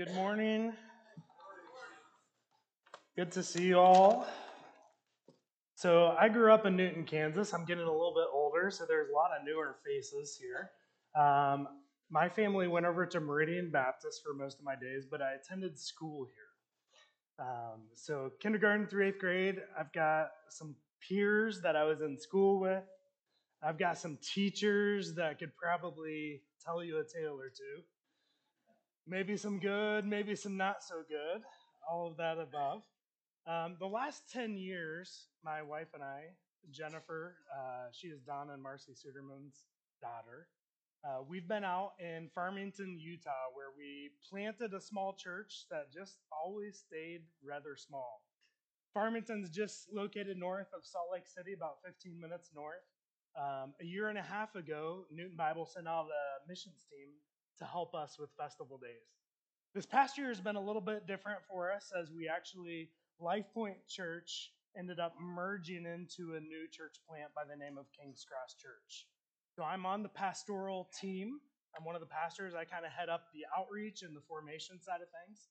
Good morning. Good to see you all. So, I grew up in Newton, Kansas. I'm getting a little bit older, so there's a lot of newer faces here. Um, my family went over to Meridian Baptist for most of my days, but I attended school here. Um, so, kindergarten through eighth grade, I've got some peers that I was in school with. I've got some teachers that could probably tell you a tale or two. Maybe some good, maybe some not so good, all of that above. Um, the last 10 years, my wife and I, Jennifer, uh, she is Donna and Marcy Suderman's daughter, uh, we've been out in Farmington, Utah, where we planted a small church that just always stayed rather small. Farmington's just located north of Salt Lake City, about 15 minutes north. Um, a year and a half ago, Newton Bible sent out a missions team to help us with festival days. This past year has been a little bit different for us as we actually, Life Point Church ended up merging into a new church plant by the name of King's Cross Church. So I'm on the pastoral team. I'm one of the pastors. I kind of head up the outreach and the formation side of things.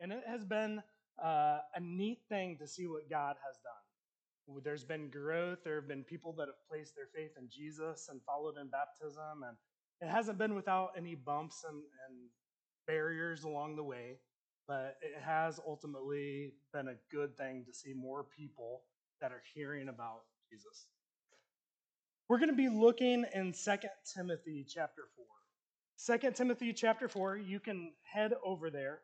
And it has been uh, a neat thing to see what God has done. There's been growth. There have been people that have placed their faith in Jesus and followed in baptism. And it hasn't been without any bumps and, and barriers along the way, but it has ultimately been a good thing to see more people that are hearing about Jesus. We're going to be looking in 2 Timothy chapter 4. 2 Timothy chapter 4, you can head over there.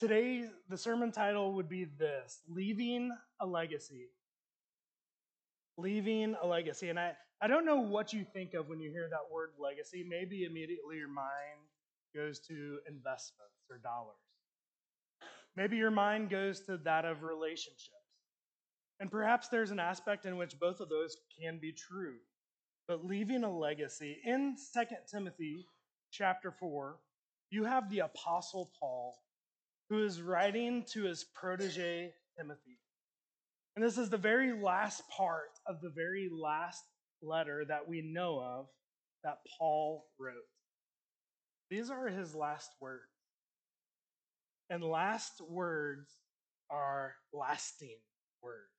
Today, the sermon title would be this Leaving a Legacy. Leaving a legacy. And I, I don't know what you think of when you hear that word legacy. Maybe immediately your mind goes to investments or dollars. Maybe your mind goes to that of relationships. And perhaps there's an aspect in which both of those can be true. But leaving a legacy in 2 Timothy chapter 4, you have the apostle Paul who is writing to his protege Timothy. And this is the very last part of the very last letter that we know of that Paul wrote. These are his last words. And last words are lasting words.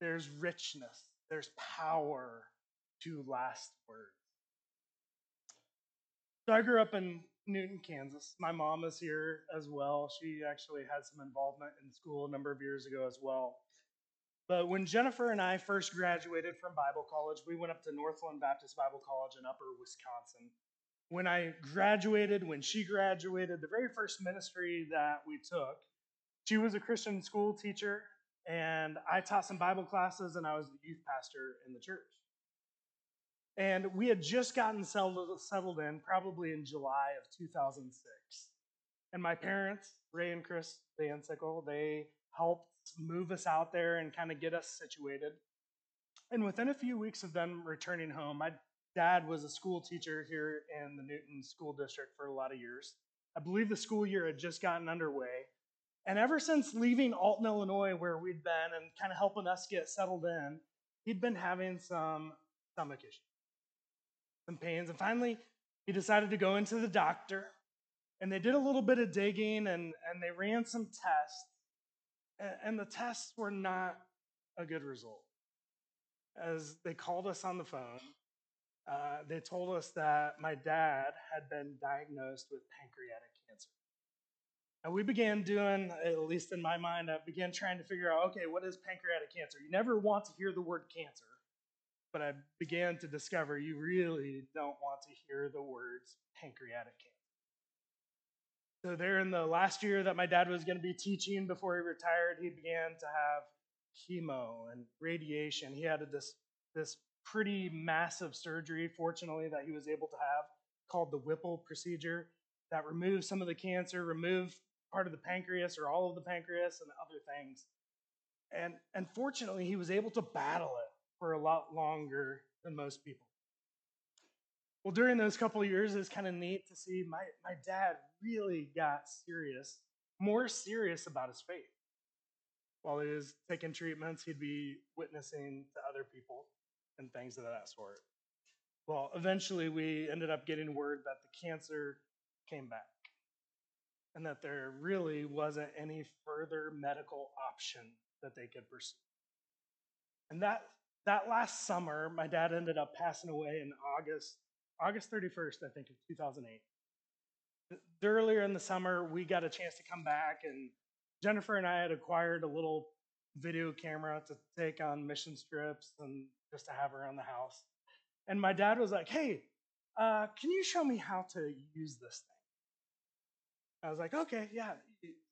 There's richness, there's power to last words. So I grew up in Newton, Kansas. My mom is here as well. She actually had some involvement in school a number of years ago as well. But when Jennifer and I first graduated from Bible college, we went up to Northland Baptist Bible College in Upper Wisconsin. When I graduated, when she graduated, the very first ministry that we took, she was a Christian school teacher, and I taught some Bible classes, and I was the youth pastor in the church. And we had just gotten settled, in, probably in July of 2006. And my parents, Ray and Chris Van Sickle, they helped move us out there and kind of get us situated. And within a few weeks of them returning home, my dad was a school teacher here in the Newton School District for a lot of years. I believe the school year had just gotten underway. And ever since leaving Alton, Illinois, where we'd been and kind of helping us get settled in, he'd been having some stomach issues, some pains. And finally, he decided to go into the doctor. And they did a little bit of digging and, and they ran some tests and the tests were not a good result. As they called us on the phone, uh, they told us that my dad had been diagnosed with pancreatic cancer. And we began doing, at least in my mind, I began trying to figure out okay, what is pancreatic cancer? You never want to hear the word cancer, but I began to discover you really don't want to hear the words pancreatic cancer. So, there in the last year that my dad was going to be teaching before he retired, he began to have chemo and radiation. He had this, this pretty massive surgery, fortunately, that he was able to have called the Whipple procedure that removed some of the cancer, removed part of the pancreas or all of the pancreas and other things. And, and fortunately, he was able to battle it for a lot longer than most people. Well, during those couple years, it's kind of neat to see my, my dad really got serious, more serious about his faith. While he was taking treatments, he'd be witnessing to other people and things of that sort. Well, eventually, we ended up getting word that the cancer came back and that there really wasn't any further medical option that they could pursue. And that that last summer, my dad ended up passing away in August, August 31st, I think, of 2008. Earlier in the summer, we got a chance to come back, and Jennifer and I had acquired a little video camera to take on mission trips and just to have around the house. And my dad was like, "Hey, uh, can you show me how to use this thing?" I was like, "Okay, yeah,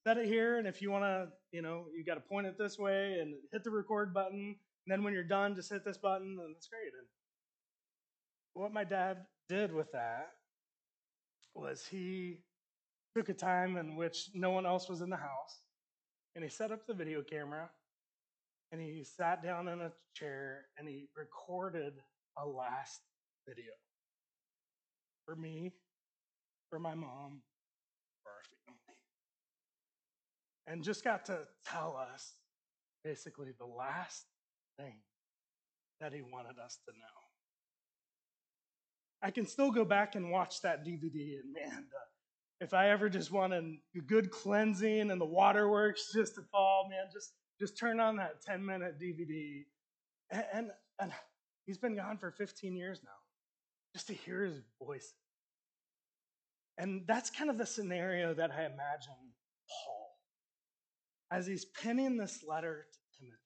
set it here, and if you want to, you know, you got to point it this way and hit the record button. And then when you're done, just hit this button, and that's great." And what my dad did with that was he took a time in which no one else was in the house, and he set up the video camera and he sat down in a chair and he recorded a last video for me, for my mom, for our family. And just got to tell us basically the last thing that he wanted us to know. I can still go back and watch that DVD, and man, if I ever just want a good cleansing and the waterworks just to fall, man, just just turn on that 10 minute DVD. And, and, and he's been gone for 15 years now, just to hear his voice. And that's kind of the scenario that I imagine Paul as he's penning this letter to Timothy.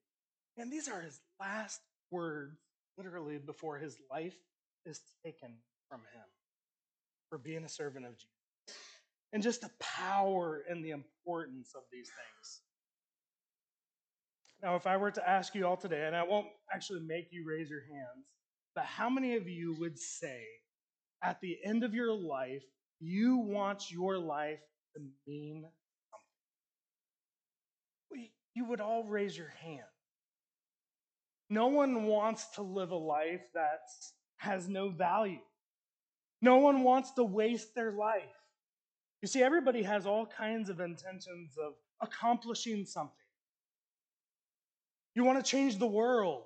And these are his last words, literally, before his life is taken from him for being a servant of Jesus. And just the power and the importance of these things. Now, if I were to ask you all today, and I won't actually make you raise your hands, but how many of you would say at the end of your life, you want your life to mean something? You would all raise your hand. No one wants to live a life that has no value. No one wants to waste their life. You see, everybody has all kinds of intentions of accomplishing something. You want to change the world.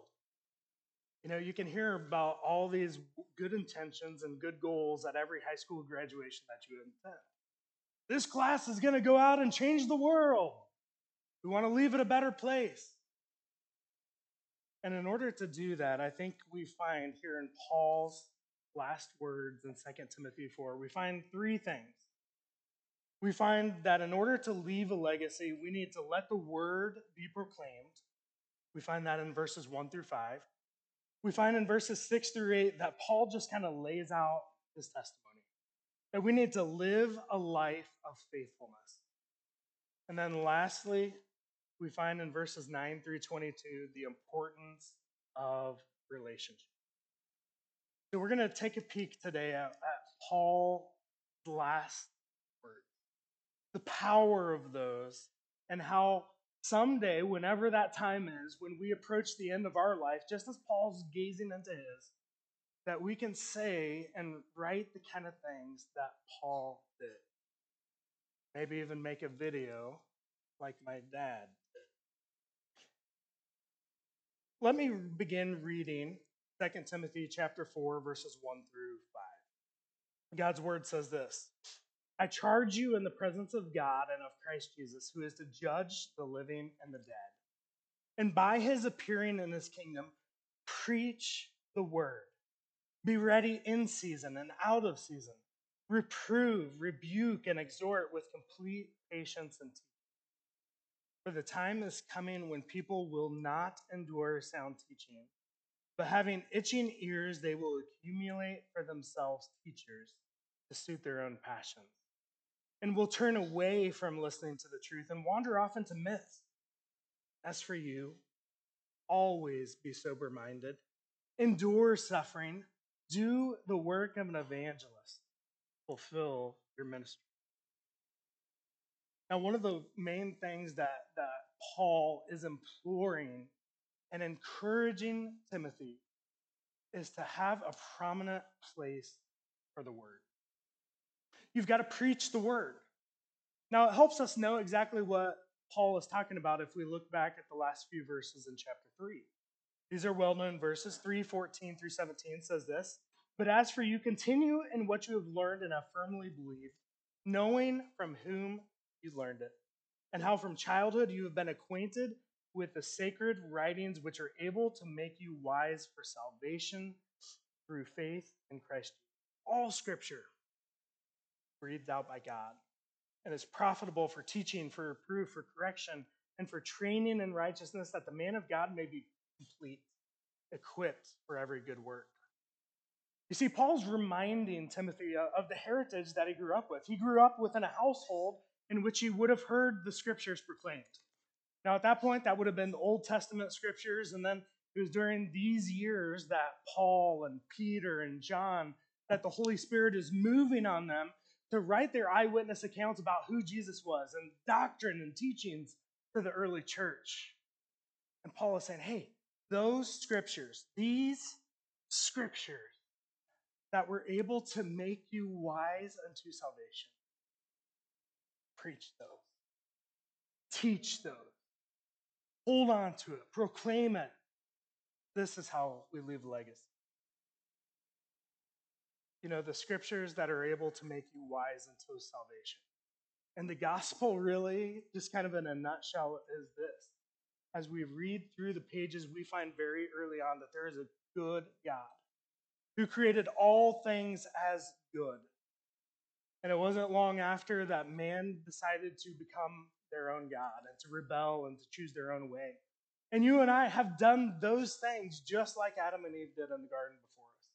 You know, you can hear about all these good intentions and good goals at every high school graduation that you attend. This class is going to go out and change the world. We want to leave it a better place. And in order to do that, I think we find here in Paul's last words in 2 Timothy 4, we find three things. We find that in order to leave a legacy, we need to let the word be proclaimed we find that in verses 1 through 5. We find in verses 6 through 8 that Paul just kind of lays out his testimony that we need to live a life of faithfulness. And then lastly, we find in verses 9 through 22 the importance of relationship. So we're going to take a peek today at, at Paul's last words, the power of those, and how someday, whenever that time is, when we approach the end of our life, just as Paul's gazing into his, that we can say and write the kind of things that Paul did. Maybe even make a video like my dad. Let me begin reading 2 Timothy chapter 4 verses 1 through 5. God's word says this: I charge you in the presence of God and of Christ Jesus, who is to judge the living and the dead. And by his appearing in his kingdom, preach the word. Be ready in season and out of season. Reprove, rebuke, and exhort with complete patience and teaching. For the time is coming when people will not endure sound teaching, but having itching ears, they will accumulate for themselves teachers to suit their own passions and will turn away from listening to the truth and wander off into myths. As for you, always be sober minded, endure suffering, do the work of an evangelist, fulfill your ministry. Now, one of the main things that, that Paul is imploring and encouraging Timothy is to have a prominent place for the word. You've got to preach the word. Now, it helps us know exactly what Paul is talking about if we look back at the last few verses in chapter 3. These are well known verses. 3 14 through 17 says this But as for you, continue in what you have learned and have firmly believed, knowing from whom you learned it, and how from childhood you have been acquainted with the sacred writings which are able to make you wise for salvation through faith in Christ. All scripture breathed out by God and is profitable for teaching, for reproof, for correction, and for training in righteousness, that the man of God may be complete, equipped for every good work. You see, Paul's reminding Timothy of the heritage that he grew up with. He grew up within a household in which he would have heard the scriptures proclaimed. Now, at that point, that would have been the Old Testament scriptures, and then it was during these years that Paul and Peter and John, that the Holy Spirit is moving on them to write their eyewitness accounts about who Jesus was and doctrine and teachings to the early church. And Paul is saying, hey, those scriptures, these scriptures that were able to make you wise unto salvation, preach those, teach those, hold on to it, proclaim it. This is how we leave legacy. You know, the scriptures that are able to make you wise unto salvation. And the gospel, really, just kind of in a nutshell, is this. As we read through the pages, we find very early on that there is a good God who created all things as good. And it wasn't long after that man decided to become their own God and to rebel and to choose their own way. And you and I have done those things just like Adam and Eve did in the garden before us.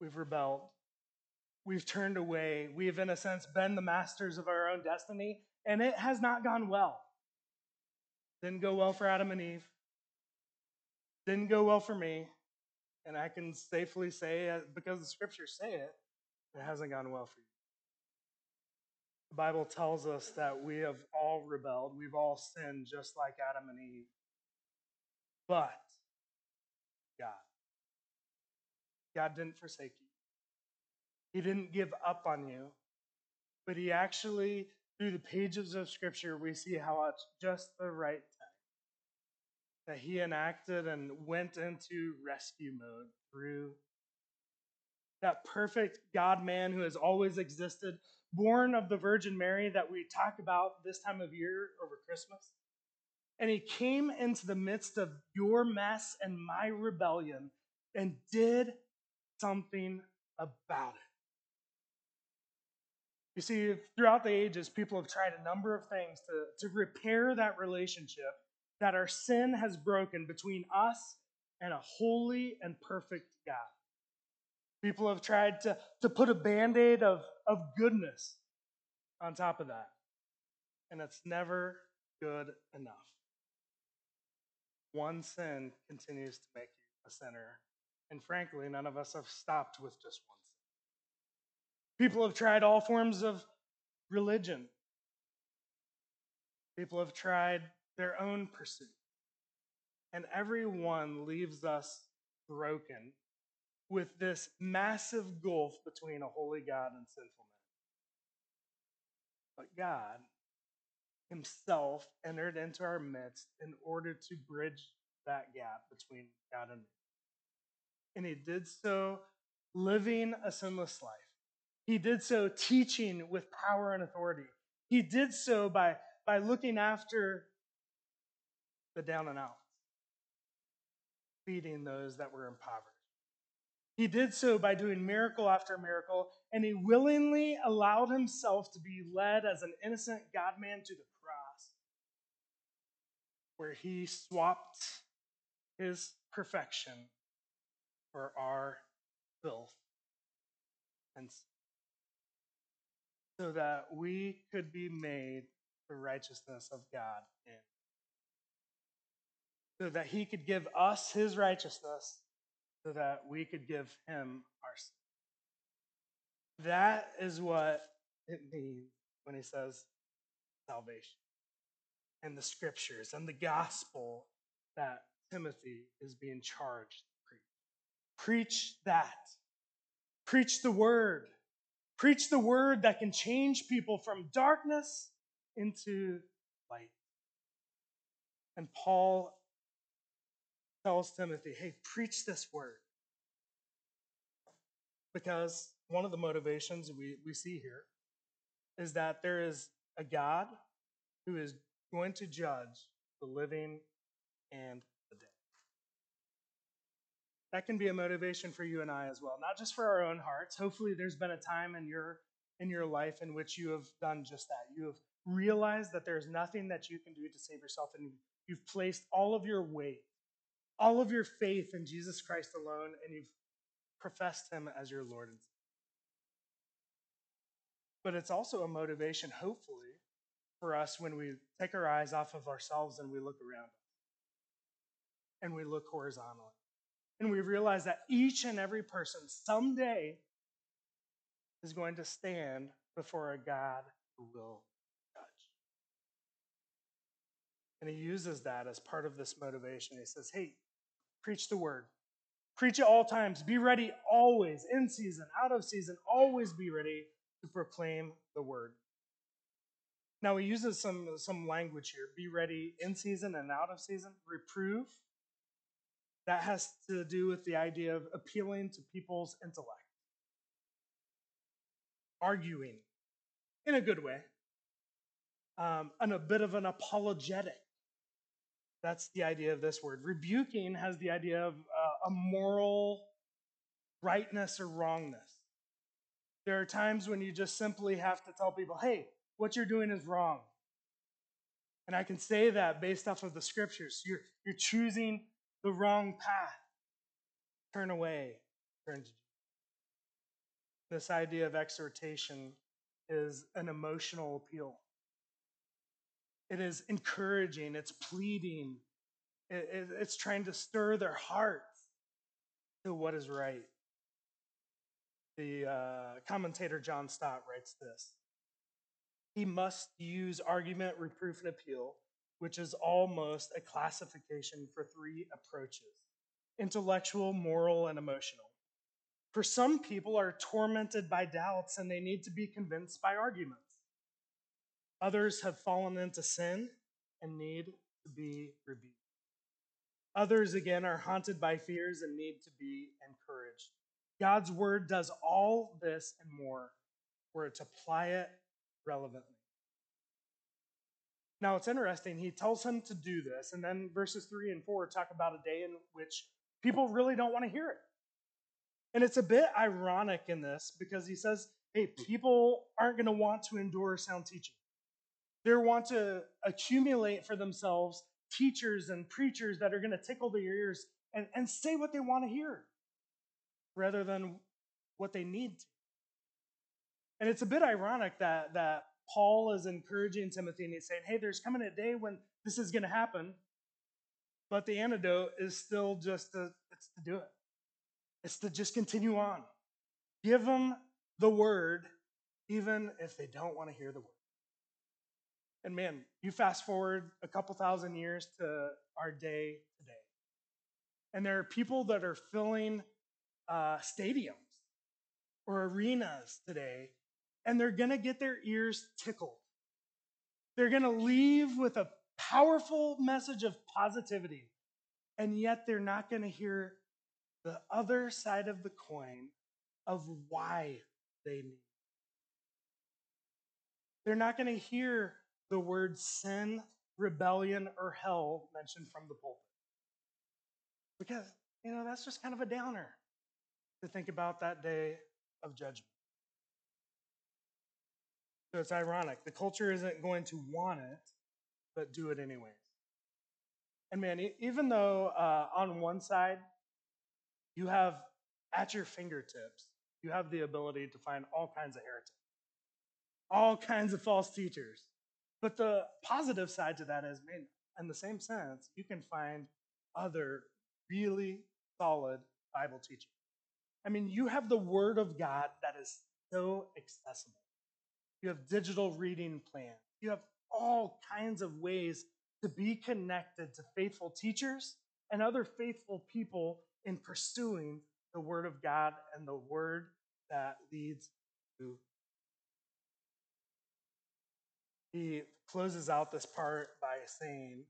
We've rebelled. We've turned away. We have, in a sense, been the masters of our own destiny, and it has not gone well. Didn't go well for Adam and Eve. Didn't go well for me. And I can safely say, uh, because the scriptures say it, it hasn't gone well for you. The Bible tells us that we have all rebelled. We've all sinned just like Adam and Eve. But God, God didn't forsake you. He didn't give up on you, but He actually, through the pages of Scripture, we see how at just the right time that He enacted and went into rescue mode through that perfect God man who has always existed, born of the Virgin Mary that we talk about this time of year over Christmas. And he came into the midst of your mess and my rebellion and did something about it. You see, throughout the ages, people have tried a number of things to, to repair that relationship that our sin has broken between us and a holy and perfect God. People have tried to, to put a band aid of, of goodness on top of that. And it's never good enough. One sin continues to make you a sinner. And frankly, none of us have stopped with just one sin. People have tried all forms of religion. People have tried their own pursuit. And every one leaves us broken with this massive gulf between a holy God and sinful man. But God himself entered into our midst in order to bridge that gap between God and man. And he did so living a sinless life. He did so teaching with power and authority. He did so by, by looking after the down and out, feeding those that were impoverished. He did so by doing miracle after miracle, and he willingly allowed himself to be led as an innocent God man to the cross, where he swapped his perfection for our filth and so that we could be made the righteousness of God in. So that he could give us his righteousness, so that we could give him our sin. That is what it means when he says salvation and the scriptures and the gospel that Timothy is being charged to preach. Preach that. Preach the word. Preach the word that can change people from darkness into light. And Paul tells Timothy, hey, preach this word. Because one of the motivations we, we see here is that there is a God who is going to judge the living and the dead. That can be a motivation for you and I as well, not just for our own hearts. Hopefully, there's been a time in your in your life in which you have done just that. You have realized that there's nothing that you can do to save yourself, and you've placed all of your weight, all of your faith in Jesus Christ alone, and you've professed Him as your Lord and Savior. But it's also a motivation, hopefully, for us when we take our eyes off of ourselves and we look around us and we look horizontally. And we realize that each and every person someday is going to stand before a God who will judge. And he uses that as part of this motivation. He says, Hey, preach the word. Preach at all times. Be ready always, in season, out of season. Always be ready to proclaim the word. Now he uses some, some language here be ready in season and out of season. Reprove. That has to do with the idea of appealing to people's intellect, arguing in a good way, um, and a bit of an apologetic. That's the idea of this word. Rebuking has the idea of uh, a moral rightness or wrongness. There are times when you just simply have to tell people, hey, what you're doing is wrong. And I can say that based off of the scriptures. You're, you're choosing the wrong path. Turn away. Turn to. This idea of exhortation is an emotional appeal. It is encouraging, it's pleading, it, it, it's trying to stir their hearts to what is right. The uh, commentator John Stott writes this He must use argument, reproof, and appeal which is almost a classification for three approaches intellectual, moral, and emotional. For some people are tormented by doubts and they need to be convinced by arguments. Others have fallen into sin and need to be rebuked. Others, again, are haunted by fears and need to be encouraged. God's word does all this and more were it to apply it relevantly. Now it's interesting, he tells him to do this, and then verses 3 and 4 talk about a day in which people really don't want to hear it. And it's a bit ironic in this because he says, hey, people aren't going to want to endure sound teaching. They want to accumulate for themselves teachers and preachers that are going to tickle their ears and, and say what they want to hear rather than what they need to. And it's a bit ironic that, that Paul is encouraging Timothy and he's saying, hey, there's coming a day when this is going to happen. But the antidote is still just to, it's to do it. It's to just continue on. Give them the word, even if they don't want to hear the word. And man, you fast forward a couple thousand years to our day today. And there are people that are filling uh, stadiums or arenas today and they're going to get their ears tickled. They're going to leave with a powerful message of positivity, and yet they're not going to hear the other side of the coin of why they need. They're not going to hear the word sin, rebellion, or hell mentioned from the pulpit. Because, you know, that's just kind of a downer to think about that day of judgment. So it's ironic. The culture isn't going to want it, but do it anyways. And man, even though uh, on one side, you have at your fingertips, you have the ability to find all kinds of heretics, all kinds of false teachers. But the positive side to that is, man, in the same sense, you can find other really solid Bible teaching. I mean, you have the Word of God that is so accessible. You have digital reading plans. You have all kinds of ways to be connected to faithful teachers and other faithful people in pursuing the Word of God and the Word that leads to. He closes out this part by saying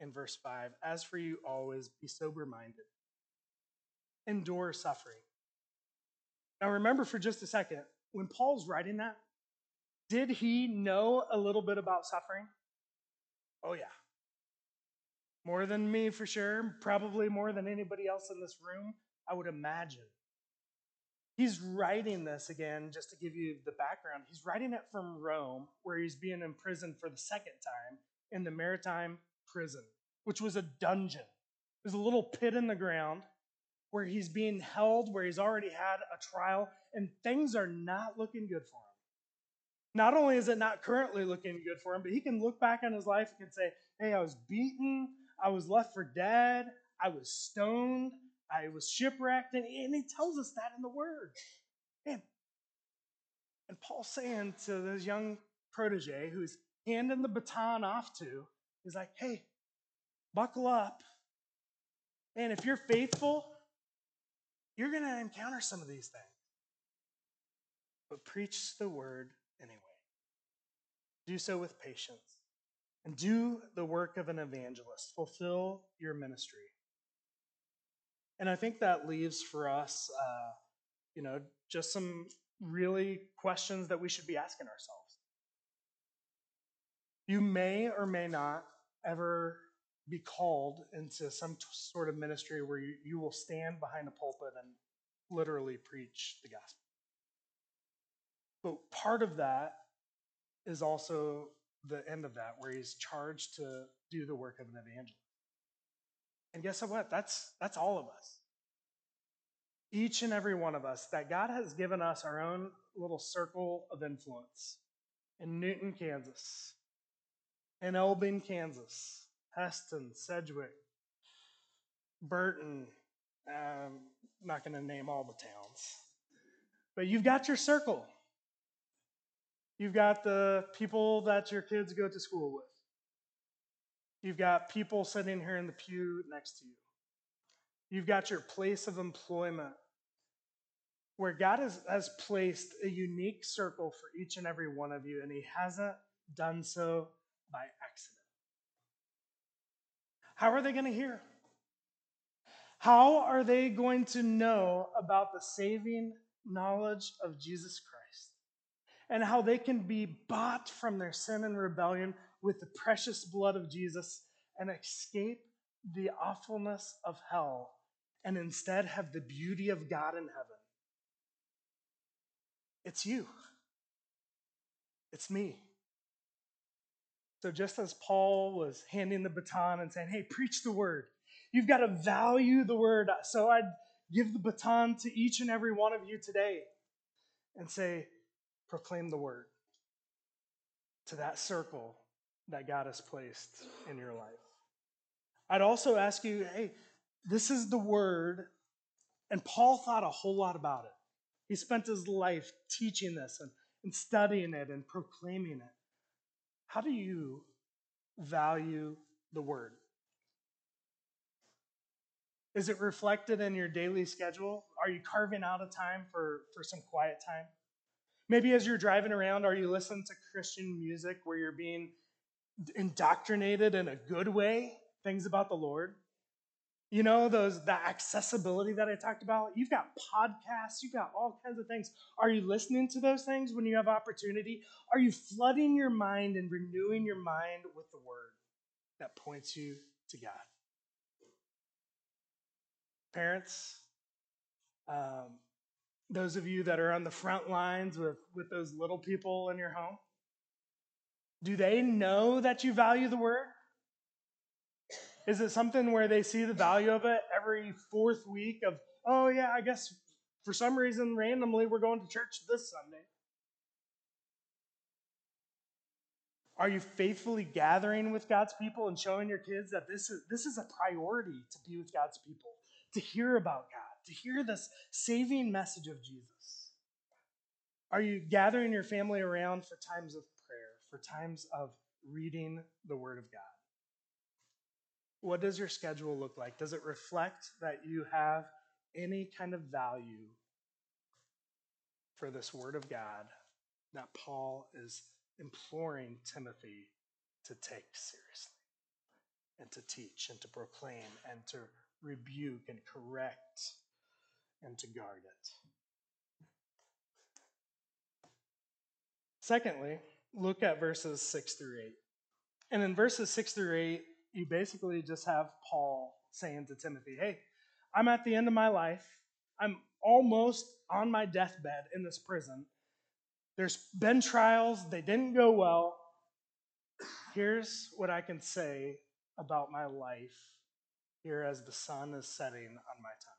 in verse 5 As for you, always be sober minded, endure suffering. Now, remember for just a second, when Paul's writing that, Did he know a little bit about suffering? Oh, yeah. More than me for sure, probably more than anybody else in this room, I would imagine. He's writing this again, just to give you the background. He's writing it from Rome, where he's being imprisoned for the second time in the Mamertine prison, which was a dungeon. Was a little pit in the ground where he's being held, where he's already had a trial, and things are not looking good for him. Not only is it not currently looking good for him, but he can look back on his life and can say, Hey, I was beaten, I was left for dead, I was stoned, I was shipwrecked, and, and he tells us that in the Word. And, and Paul's saying to this young protege who's handing the baton off to, he's like, hey, buckle up. And if you're faithful, you're going to encounter some of these things. But preach the word anyway. Do so with patience. And do the work of an evangelist. Fulfill your ministry. And I think that leaves for us, uh, you know, just some really questions that we should be asking ourselves. You may or may not ever be called into some t- sort of ministry where you, you will stand behind a pulpit and literally preach the gospel. But part of that is also the end of that, where he's charged to do the work of an evangelist. And guess what? That's, that's all of us. Each and every one of us, that God has given us our own little circle of influence in Newton, Kansas, in Elbing, Kansas, Heston, Sedgwick, Burton. Um, I'm not going to name all the towns. But you've got your circle. You've got the people that your kids go to school with. You've got people sitting here in the pew next to you. You've got your place of employment where God has, has placed a unique circle for each and every one of you, and He hasn't done so by accident. How are they going to hear? How are they going to know about the saving knowledge of Jesus Christ? And how they can be bought from their sin and rebellion with the precious blood of Jesus and escape the awfulness of hell and instead have the beauty of God in heaven. It's you. It's me. So, just as Paul was handing the baton and saying, hey, preach the word, you've got to value the word. So, I'd give the baton to each and every one of you today and say, proclaim the word to that circle that God has placed in your life. I'd also ask you, hey, this is the word, and Paul thought a whole lot about it. He spent his life teaching this and, and studying it and proclaiming it. How do you value the word? Is it reflected in your daily schedule? Are you carving out a time for, for some quiet time? Maybe as you're driving around, are you listening to Christian music where you're being indoctrinated in a good way, things about the Lord. You know, those the accessibility that I talked about. You've got podcasts, you've got all kinds of things. Are you listening to those things when you have opportunity? Are you flooding your mind and renewing your mind with the word that points you to God? Parents, um, those of you that are on the front lines with, with those little people in your home, do they know that you value the word? Is it something where they see the value of it every fourth week of, oh, yeah, I guess for some reason, randomly, we're going to church this Sunday? Are you faithfully gathering with God's people and showing your kids that this is, this is a priority to be with God's people, to hear about God, to hear this saving message of Jesus? Are you gathering your family around for times of for times of reading the Word of God? What does your schedule look like? Does it reflect that you have any kind of value for this Word of God that Paul is imploring Timothy to take seriously and to teach and to proclaim and to rebuke and correct and to guard it? Secondly, look at verses 6 through 8. And in verses 6 through 8, you basically just have Paul saying to Timothy, Hey, I'm at the end of my life. I'm almost on my deathbed in this prison. There's been trials, they didn't go well. Here's what I can say about my life here as the sun is setting on my time.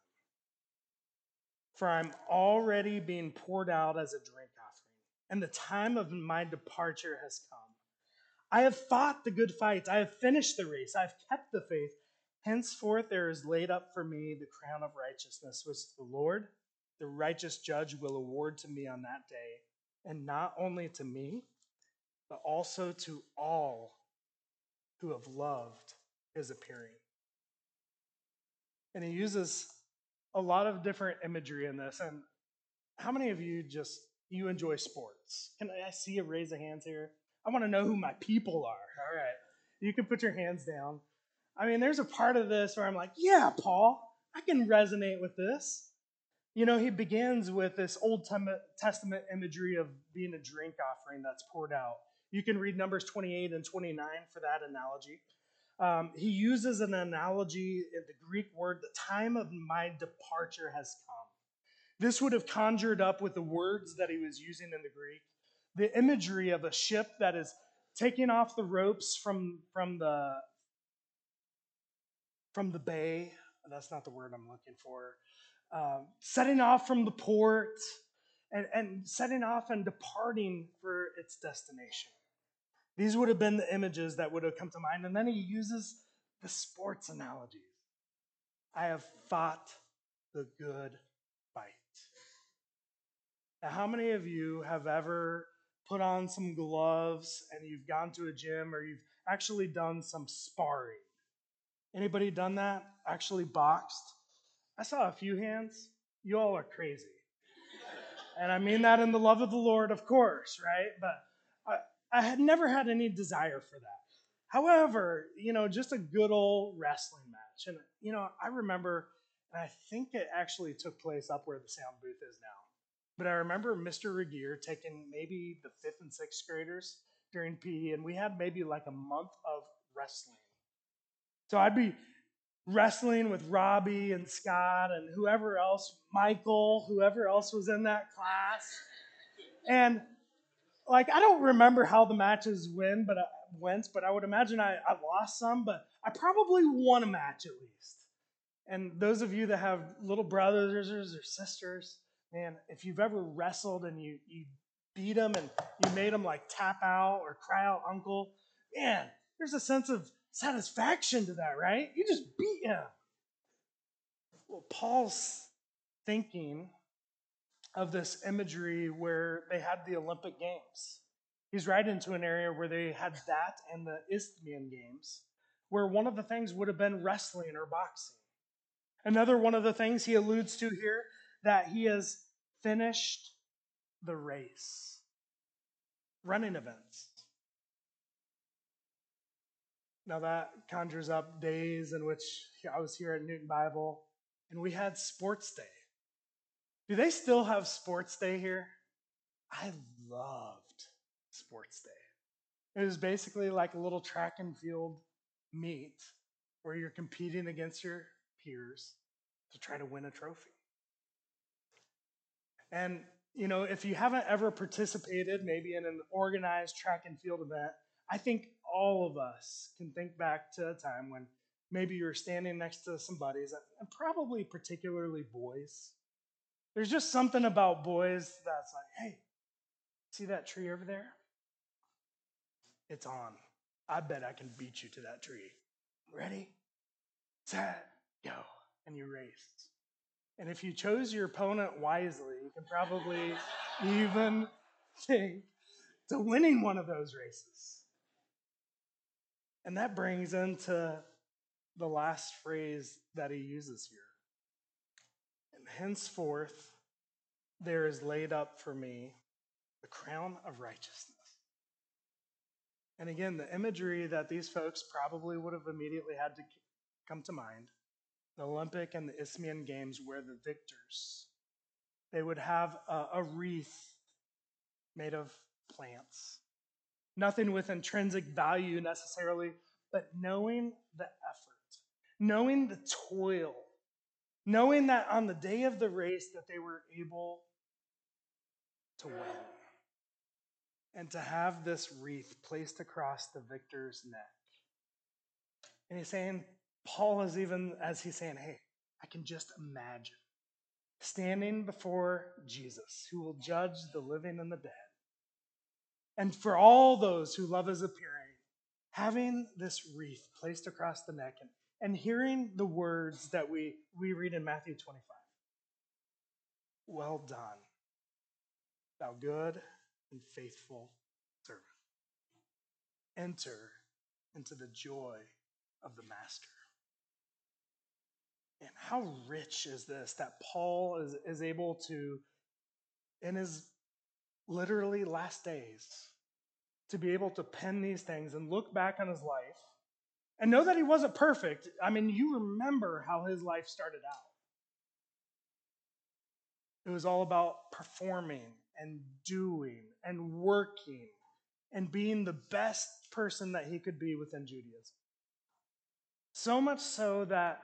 For I'm already being poured out as a drink and the time of my departure has come. I have fought the good fight, I have finished the race, I have kept the faith. Henceforth there is laid up for me the crown of righteousness, which the Lord, the righteous judge, will award to me on that day, and not only to me, but also to all who have loved his appearing. And he uses a lot of different imagery in this. And how many of you just you enjoy sports? Can I see a raise of hands here? I want to know who my people are. All right. You can put your hands down. I mean, there's a part of this where I'm like, yeah, Paul, I can resonate with this. You know, he begins with this Old Testament imagery of being a drink offering that's poured out. You can read Numbers 28 and 29 for that analogy. Um, he uses an analogy in the Greek word, the time of my departure has come. This would have conjured up with the words that he was using in the Greek the imagery of a ship that is taking off the ropes from, from, the, from the bay. That's not the word I'm looking for. Um, setting off from the port and, and setting off and departing for its destination. These would have been the images that would have come to mind. And then he uses the sports analogies. I have fought the good. Now, how many of you have ever put on some gloves and you've gone to a gym or you've actually done some sparring? Anybody done that? Actually boxed? I saw a few hands. You all are crazy. and I mean that in the love of the Lord, of course, right? But I had never had any desire for that. However, you know, just a good old wrestling match. And, you know, I remember, and I think it actually took place up where the sound booth is now. But I remember Mr. Regier taking maybe the fifth and sixth graders during PE, and we had maybe like a month of wrestling. So I'd be wrestling with Robbie and Scott and whoever else, Michael, whoever else was in that class. And like I don't remember how the matches win, but uh, went, but I would imagine I, I lost some, but I probably won a match at least. And those of you that have little brothers or sisters, man, if you've ever wrestled and you you beat them and you made them like tap out or cry out uncle, man, there's a sense of satisfaction to that, right? You just beat him. Well, Paul's thinking of this imagery where they had the Olympic Games. He's right into an area where they had that and the Isthmian Games, where one of the things would have been wrestling or boxing. Another one of the things he alludes to here that he has finished the race, running events. Now that conjures up days in which I was here at Newton Bible and we had sports day. Do they still have sports day here? I loved sports day. It was basically like a little track and field meet where you're competing against your peers to try to win a trophy. And, you know, if you haven't ever participated maybe in an organized track and field event, I think all of us can think back to a time when maybe you were standing next to some buddies, and probably particularly boys, there's just something about boys that's like, hey, see that tree over there? It's on. I bet I can beat you to that tree. Ready? Set, go. And you raced. And if you chose your opponent wisely, you can probably even think to winning one of those races. And that brings into the last phrase that he uses here And henceforth there is laid up for me the crown of righteousness. And again, the imagery that these folks probably would have immediately had to come to mind the Olympic and the Isthmian Games, where the victors they would have a, a wreath made of plants. Nothing with intrinsic value necessarily, but knowing the effort, knowing the toil, knowing that on the day of the race that they were able to win and to have this wreath placed across the victor's neck. And he's saying, Paul is even, as he's saying, hey, I can just imagine standing before Jesus, who will judge the living and the dead. And for all those who love his appearing, having this wreath placed across the neck and, and hearing the words that we, we read in Matthew 25 Well done, thou good and faithful servant. Enter into the joy of the Master. And how rich is this that Paul is, is able to, in his literally last days, to be able to pen these things and look back on his life and know that he wasn't perfect. I mean, you remember how his life started out. It was all about performing and doing and working and being the best person that he could be within Judaism. So much so that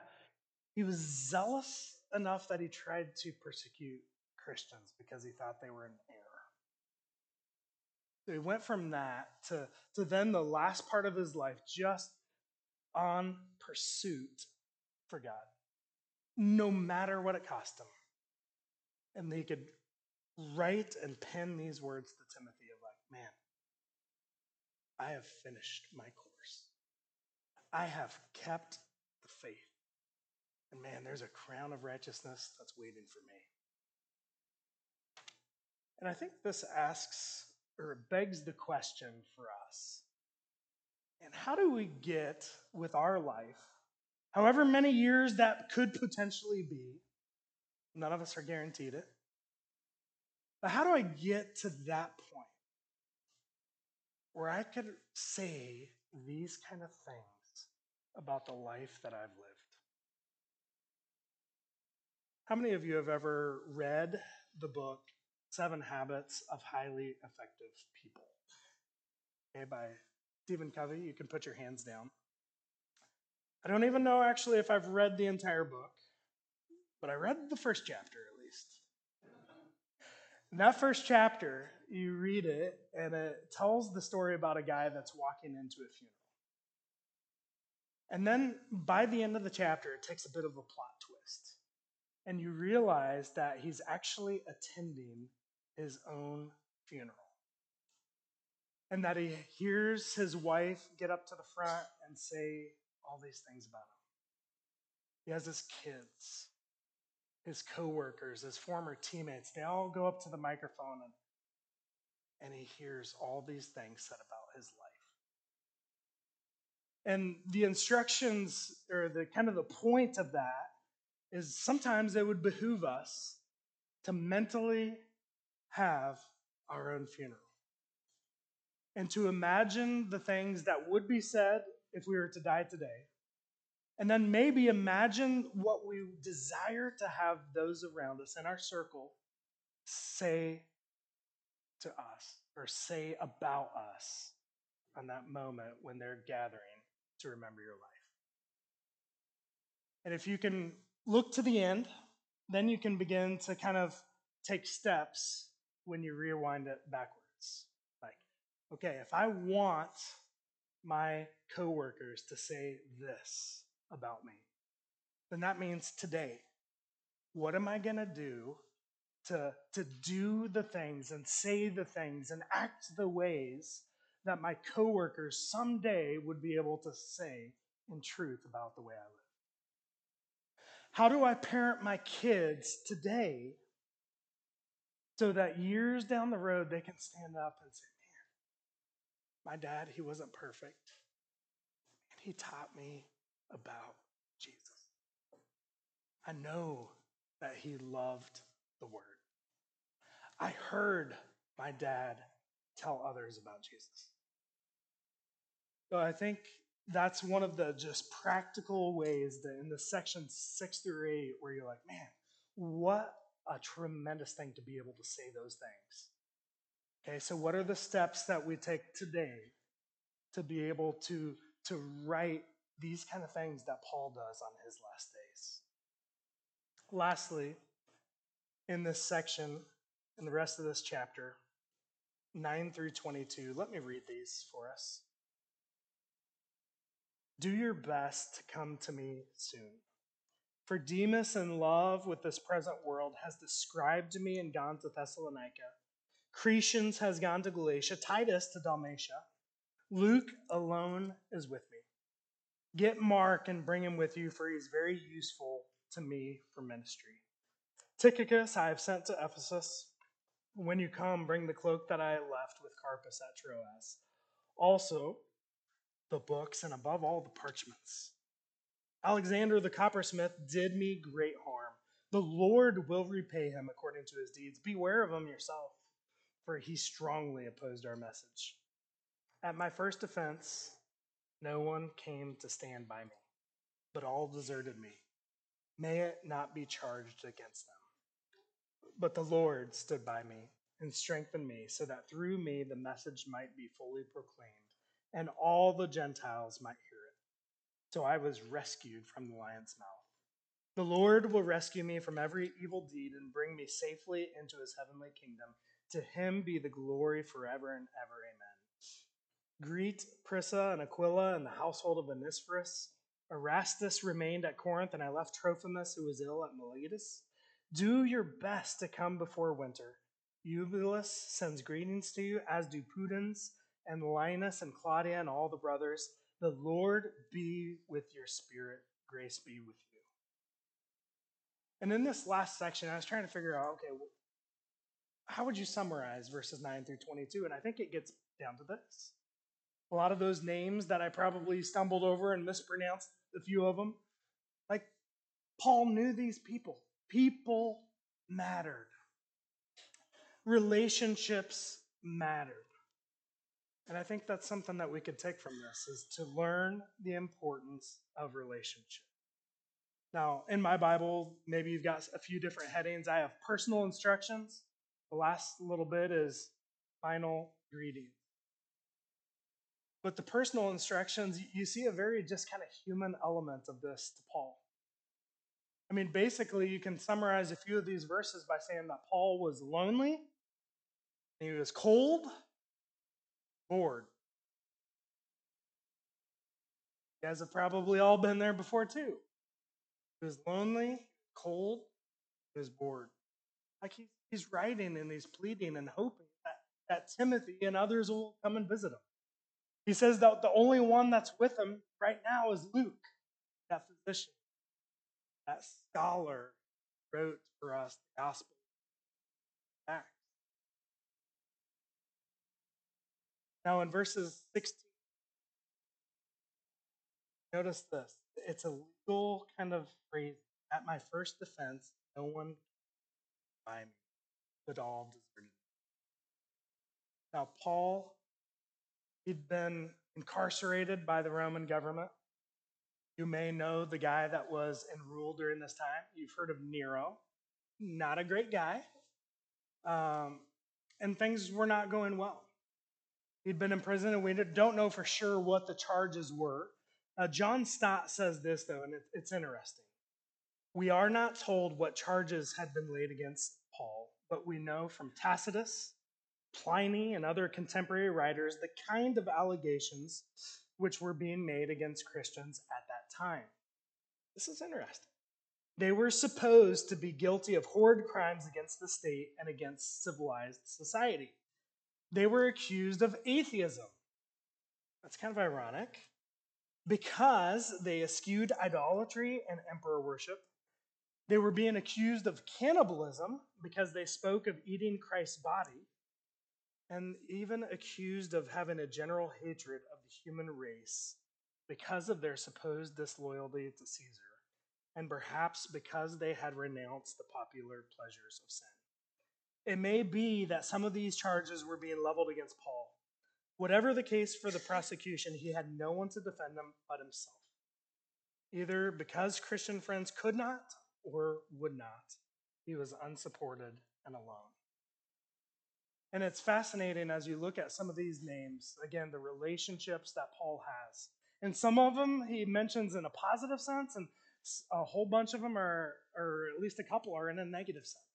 he was zealous enough that he tried to persecute Christians because he thought they were in error. So he went from that to, to then the last part of his life just on pursuit for God, no matter what it cost him. And he could write and pen these words to Timothy of like, man, I have finished my course. I have kept. And man, there's a crown of righteousness that's waiting for me. And I think this asks or begs the question for us. And how do we get with our life, however many years that could potentially be? None of us are guaranteed it. But how do I get to that point where I could say these kind of things about the life that I've lived? How many of you have ever read the book Seven Habits of Highly Effective People? Okay, by Stephen Covey. You can put your hands down. I don't even know actually if I've read the entire book, but I read the first chapter at least. In that first chapter, you read it, and it tells the story about a guy that's walking into a funeral. And then by the end of the chapter, it takes a bit of a plot twist and you realize that he's actually attending his own funeral. And that he hears his wife get up to the front and say all these things about him. He has his kids, his coworkers, his former teammates. They all go up to the microphone and, and he hears all these things said about his life. And the instructions, or the kind of the point of that, is sometimes it would behoove us to mentally have our own funeral and to imagine the things that would be said if we were to die today. And then maybe imagine what we desire to have those around us in our circle say to us or say about us on that moment when they're gathering to remember your life. And if you can look to the end, then you can begin to kind of take steps when you rewind it backwards. Like, okay, if I want my coworkers to say this about me, then that means today, what am I going to do to, to do the things and say the things and act the ways that my coworkers someday would be able to say in truth about the way I live? How do I parent my kids today so that years down the road they can stand up and say, Man, my dad, he wasn't perfect. And he taught me about Jesus. I know that he loved the word. I heard my dad tell others about Jesus. So I think that's one of the just practical ways that in the section six through eight, where you're like, man, what a tremendous thing to be able to say those things. Okay, so what are the steps that we take today to be able to, to write these kind of things that Paul does on his last days? Lastly, in this section, in the rest of this chapter, 9 through 22, let me read these for us. Do your best to come to me soon. For Demas, in love with this present world, has described me and gone to Thessalonica. Crescens has gone to Galatia, Titus to Dalmatia. Luke alone is with me. Get Mark and bring him with you, for he is very useful to me for ministry. Tychicus I have sent to Ephesus. When you come, bring the cloak that I left with Carpus at Troas. Also, the books, and above all, the parchments. Alexander the coppersmith did me great harm. The Lord will repay him according to his deeds. Beware of him yourself, for he strongly opposed our message. At my first offense, no one came to stand by me, but all deserted me. May it not be charged against them. But the Lord stood by me and strengthened me, so that through me the message might be fully proclaimed, and all the Gentiles might hear it. So I was rescued from the lion's mouth. The Lord will rescue me from every evil deed and bring me safely into his heavenly kingdom. To him be the glory forever and ever. Amen. Greet Prisca and Aquila and the household of Onesiphorus. Erastus remained at Corinth, and I left Trophimus, who was ill at Miletus. Do your best to come before winter. Eubulus sends greetings to you, as do Pudens and Linus and Claudia and all the brothers. The Lord be with your spirit. Grace be with you. And in this last section, I was trying to figure out okay, how would you summarize verses 9 through 22? And I think it gets down to this. A lot of those names that I probably stumbled over and mispronounced a few of them, like Paul knew these people. People mattered. Relationships mattered. And I think that's something that we could take from this is to learn the importance of relationship. Now, in my Bible, maybe you've got a few different headings. I have personal instructions. The last little bit is final greeting. But the personal instructions, you see a very just kind of human element of this to Paul. I mean, basically, you can summarize a few of these verses by saying that Paul was lonely, he was cold, bored. You guys have probably all been there before, too. He was lonely, cold, he was bored. Like he, he's writing and he's pleading and hoping that, that Timothy and others will come and visit him. He says that the only one that's with him right now is Luke, that physician that scholar wrote for us the Gospel Acts. Now, in verses 16, notice this. It's a legal kind of phrase. At my first defense, no one by me, but all deserted. Now, Paul, he'd been incarcerated by the Roman government. You may know the guy that was in rule during this time. You've heard of Nero. Not a great guy. Um, and things were not going well. He'd been in prison, and we don't know for sure what the charges were. Uh, John Stott says this, though, and it, it's interesting. We are not told what charges had been laid against Paul, but we know from Tacitus, Pliny, and other contemporary writers the kind of allegations which were being made against Christians at that time. This is interesting. They were supposed to be guilty of horrid crimes against the state and against civilized society. They were accused of atheism. That's kind of ironic because they eschewed idolatry and emperor worship. They were being accused of cannibalism because they spoke of eating Christ's body and even accused of having a general hatred of the human race because of their supposed disloyalty to Caesar, and perhaps because they had renounced the popular pleasures of sin. It may be that some of these charges were being leveled against Paul. Whatever the case for the prosecution, he had no one to defend him but himself. Either because Christian friends could not or would not, he was unsupported and alone. And it's fascinating as you look at some of these names, again, the relationships that Paul has. And some of them he mentions in a positive sense, and a whole bunch of them are, or at least a couple, are in a negative sense.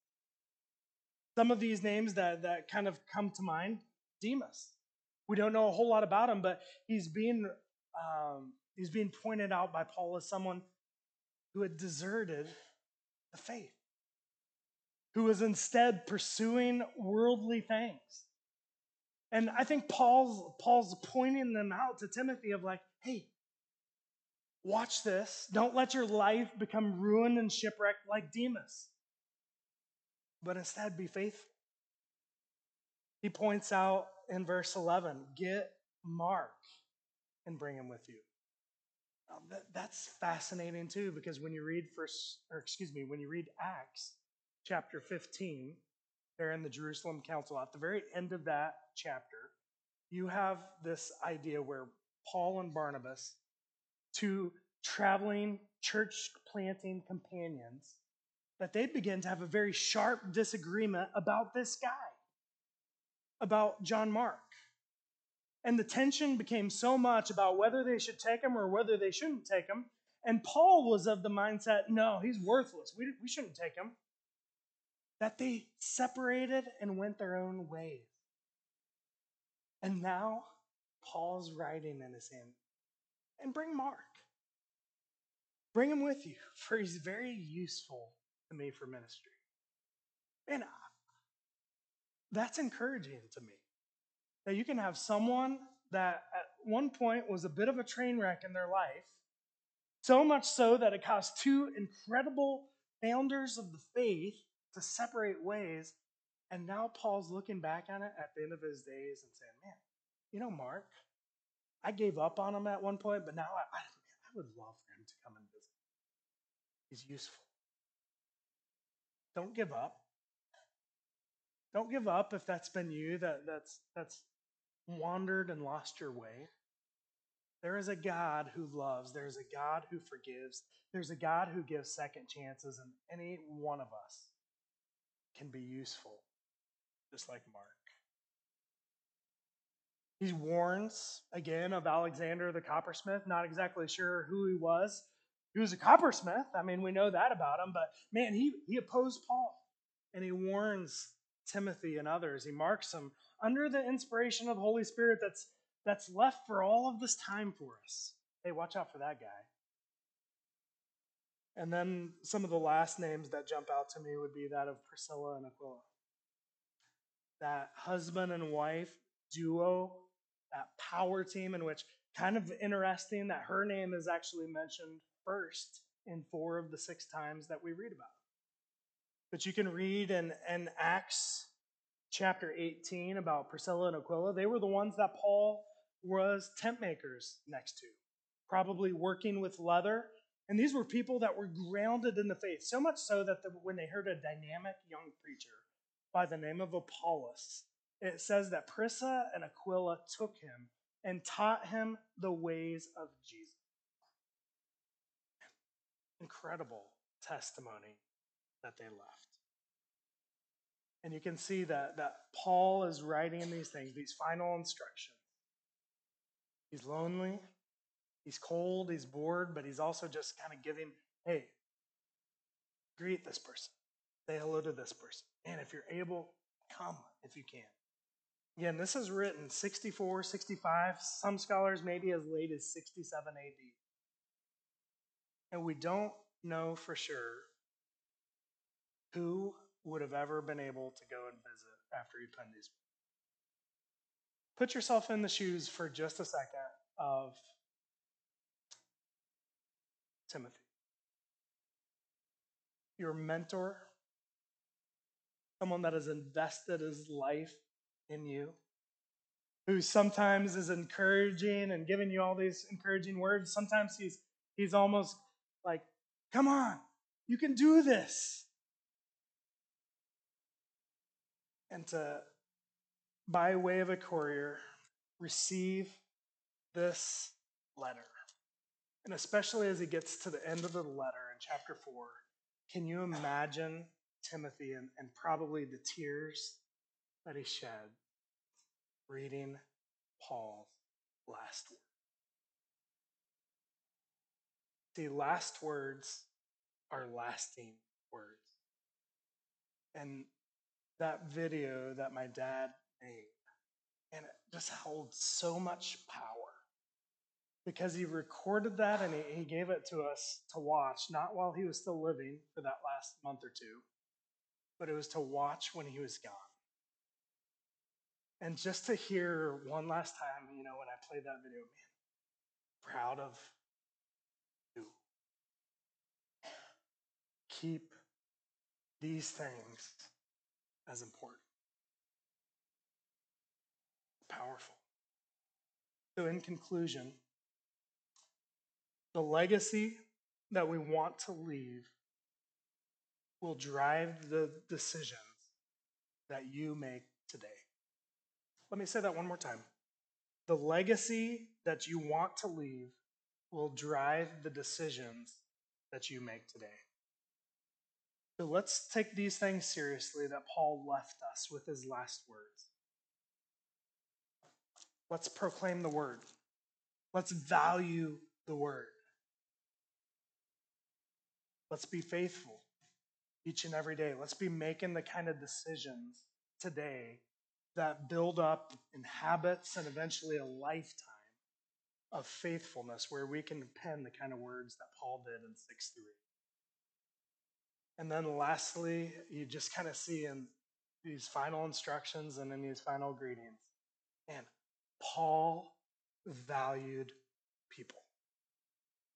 Some of these names that, that kind of come to mind Demas. We don't know a whole lot about him, but he's being, um, he's being pointed out by Paul as someone who had deserted the faith who was instead pursuing worldly things. And I think Paul's, Paul's pointing them out to Timothy of like, hey, watch this. Don't let your life become ruined and shipwrecked like Demas, but instead be faithful. He points out in verse 11 get Mark and bring him with you. that, that's fascinating too, because when you read first, or excuse me, when you read Acts, chapter 15, there in the Jerusalem Council, at the very end of that chapter, you have this idea where Paul and Barnabas, two traveling church planting companions, that they begin to have a very sharp disagreement about this guy, about John Mark. And the tension became so much about whether they should take him or whether they shouldn't take him. And Paul was of the mindset no, he's worthless. We, we shouldn't take him that they separated and went their own ways. And now Paul's writing in his hand. And bring Mark. Bring him with you, for he's very useful to me for ministry. And that's encouraging to me. That you can have someone that at one point was a bit of a train wreck in their life, so much so that it caused two incredible founders of the faith to separate ways. And now Paul's looking back on it at the end of his days and saying, man, you know, Mark, I gave up on him at one point, but now I, I, I would love for him to come and visit. He's useful. Don't give up. Don't give up if that's been you that, that's, that's wandered and lost your way. There is a God who loves. There's a God who forgives. There's a God who gives second chances, and any one of us can be useful, just like Mark. He warns again of Alexander the coppersmith, not exactly sure who he was. He was a coppersmith. I mean, we know that about him, but man, he, he opposed Paul and he warns Timothy and others. He marks them under the inspiration of the Holy Spirit that's that's left for all of this time for us. Hey, watch out for that guy. And then some of the last names that jump out to me would be that of Priscilla and Aquila. That husband and wife duo, that power team, in which kind of interesting that her name is actually mentioned first in four of the six times that we read about. But you can read in, in Acts chapter 18 about Priscilla and Aquila. They were the ones that Paul was tent makers next to, probably working with leather and these were people that were grounded in the faith, so much so that the, when they heard a dynamic young preacher by the name of Apollos, it says that Prisca and Aquila took him and taught him the ways of Jesus. Incredible testimony that they left. And you can see that, that Paul is writing these things, these final instructions. He's lonely, He's cold, he's bored, but he's also just kind of giving, hey, greet this person, say hello to this person. And if you're able, come if you can. Again, this is written 64, 65, some scholars maybe as late as 67 AD. And we don't know for sure who would have ever been able to go and visit after he penned these. Put yourself in the shoes for just a second of Timothy. Your mentor, someone that has invested his life in you, who sometimes is encouraging and giving you all these encouraging words. Sometimes he's he's almost like, "Come on, you can do this." And to by way of a courier receive this letter. And especially as he gets to the end of the letter in chapter 4, can you imagine Timothy and, and probably the tears that he shed reading Paul's last word. Last words are lasting words. And that video that my dad made, and it just held so much power because he recorded that and he, he gave it to us to watch, not while he was still living for that last month or two, but it was to watch when he was gone. And just to hear one last time, you know, when I played that video, man, proud of Keep these things as important. Powerful. So, in conclusion, the legacy that we want to leave will drive the decisions that you make today. Let me say that one more time. The legacy that you want to leave will drive the decisions that you make today. So let's take these things seriously that Paul left us with his last words. Let's proclaim the word. Let's value the word. Let's be faithful each and every day. Let's be making the kind of decisions today that build up in habits and eventually a lifetime of faithfulness where we can pen the kind of words that Paul did in 6 3. And then lastly, you just kind of see in these final instructions and in these final greetings, and Paul valued people.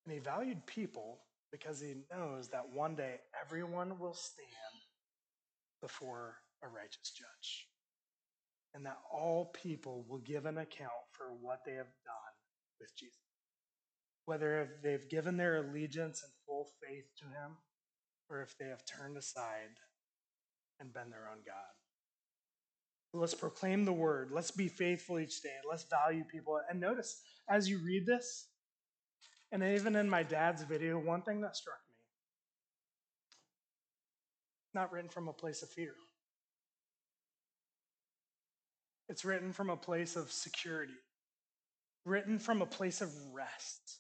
And he valued people because he knows that one day everyone will stand before a righteous judge and that all people will give an account for what they have done with Jesus. Whether they've given their allegiance and full faith to him, or if they have turned aside and been their own God. Let's proclaim the word. Let's be faithful each day. Let's value people. And notice as you read this, and even in my dad's video, one thing that struck me not written from a place of fear. It's written from a place of security, written from a place of rest,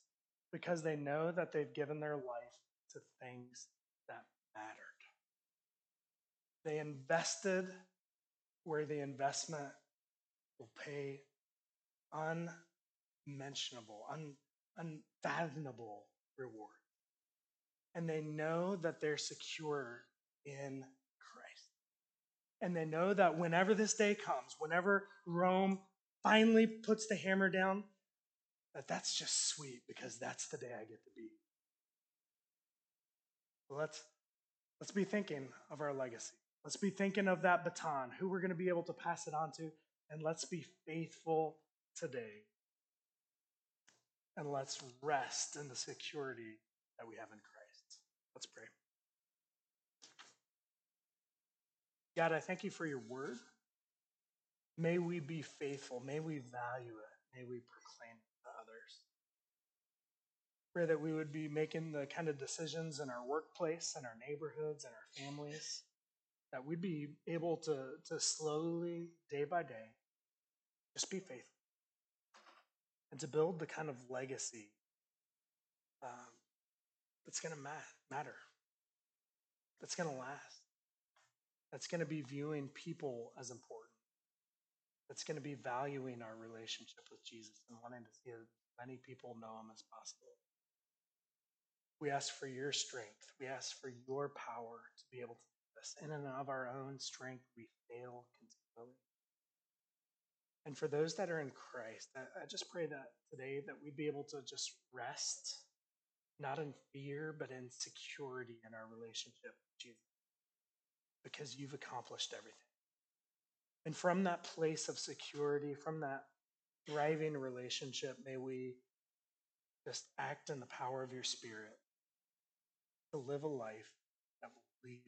because they know that they've given their life to things. They invested where the investment will pay unmentionable, un, unfathomable reward. And they know that they're secure in Christ. and they know that whenever this day comes, whenever Rome finally puts the hammer down, that that's just sweet because that's the day I get to be. let's let's be thinking of our legacy. Let's be thinking of that baton, who we're going to be able to pass it on to, and let's be faithful today. And let's rest in the security that we have in Christ. Let's pray. God, I thank you for your word. May we be faithful. May we value it. May we proclaim it to others. Pray that we would be making the kind of decisions in our workplace and our neighborhoods and our families, that we'd be able to, to slowly, day by day, just be faithful and to build the kind of legacy um, that's going to matter, that's going to last that's going to be viewing people as important, that's going to be valuing our relationship with Jesus and wanting to see as many people know Him as possible. We ask for your strength. We ask for your power to be able to In and of our own strength, we fail continually. And for those that are in Christ, I, I just pray that today that we'd be able to just rest, not in fear, but in security in our relationship with Jesus because you've accomplished everything. And from that place of security, from that thriving relationship, may we just act in the power of your spirit to live a life that will leave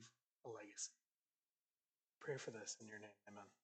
a legacy. Pray for this in your name. Amen.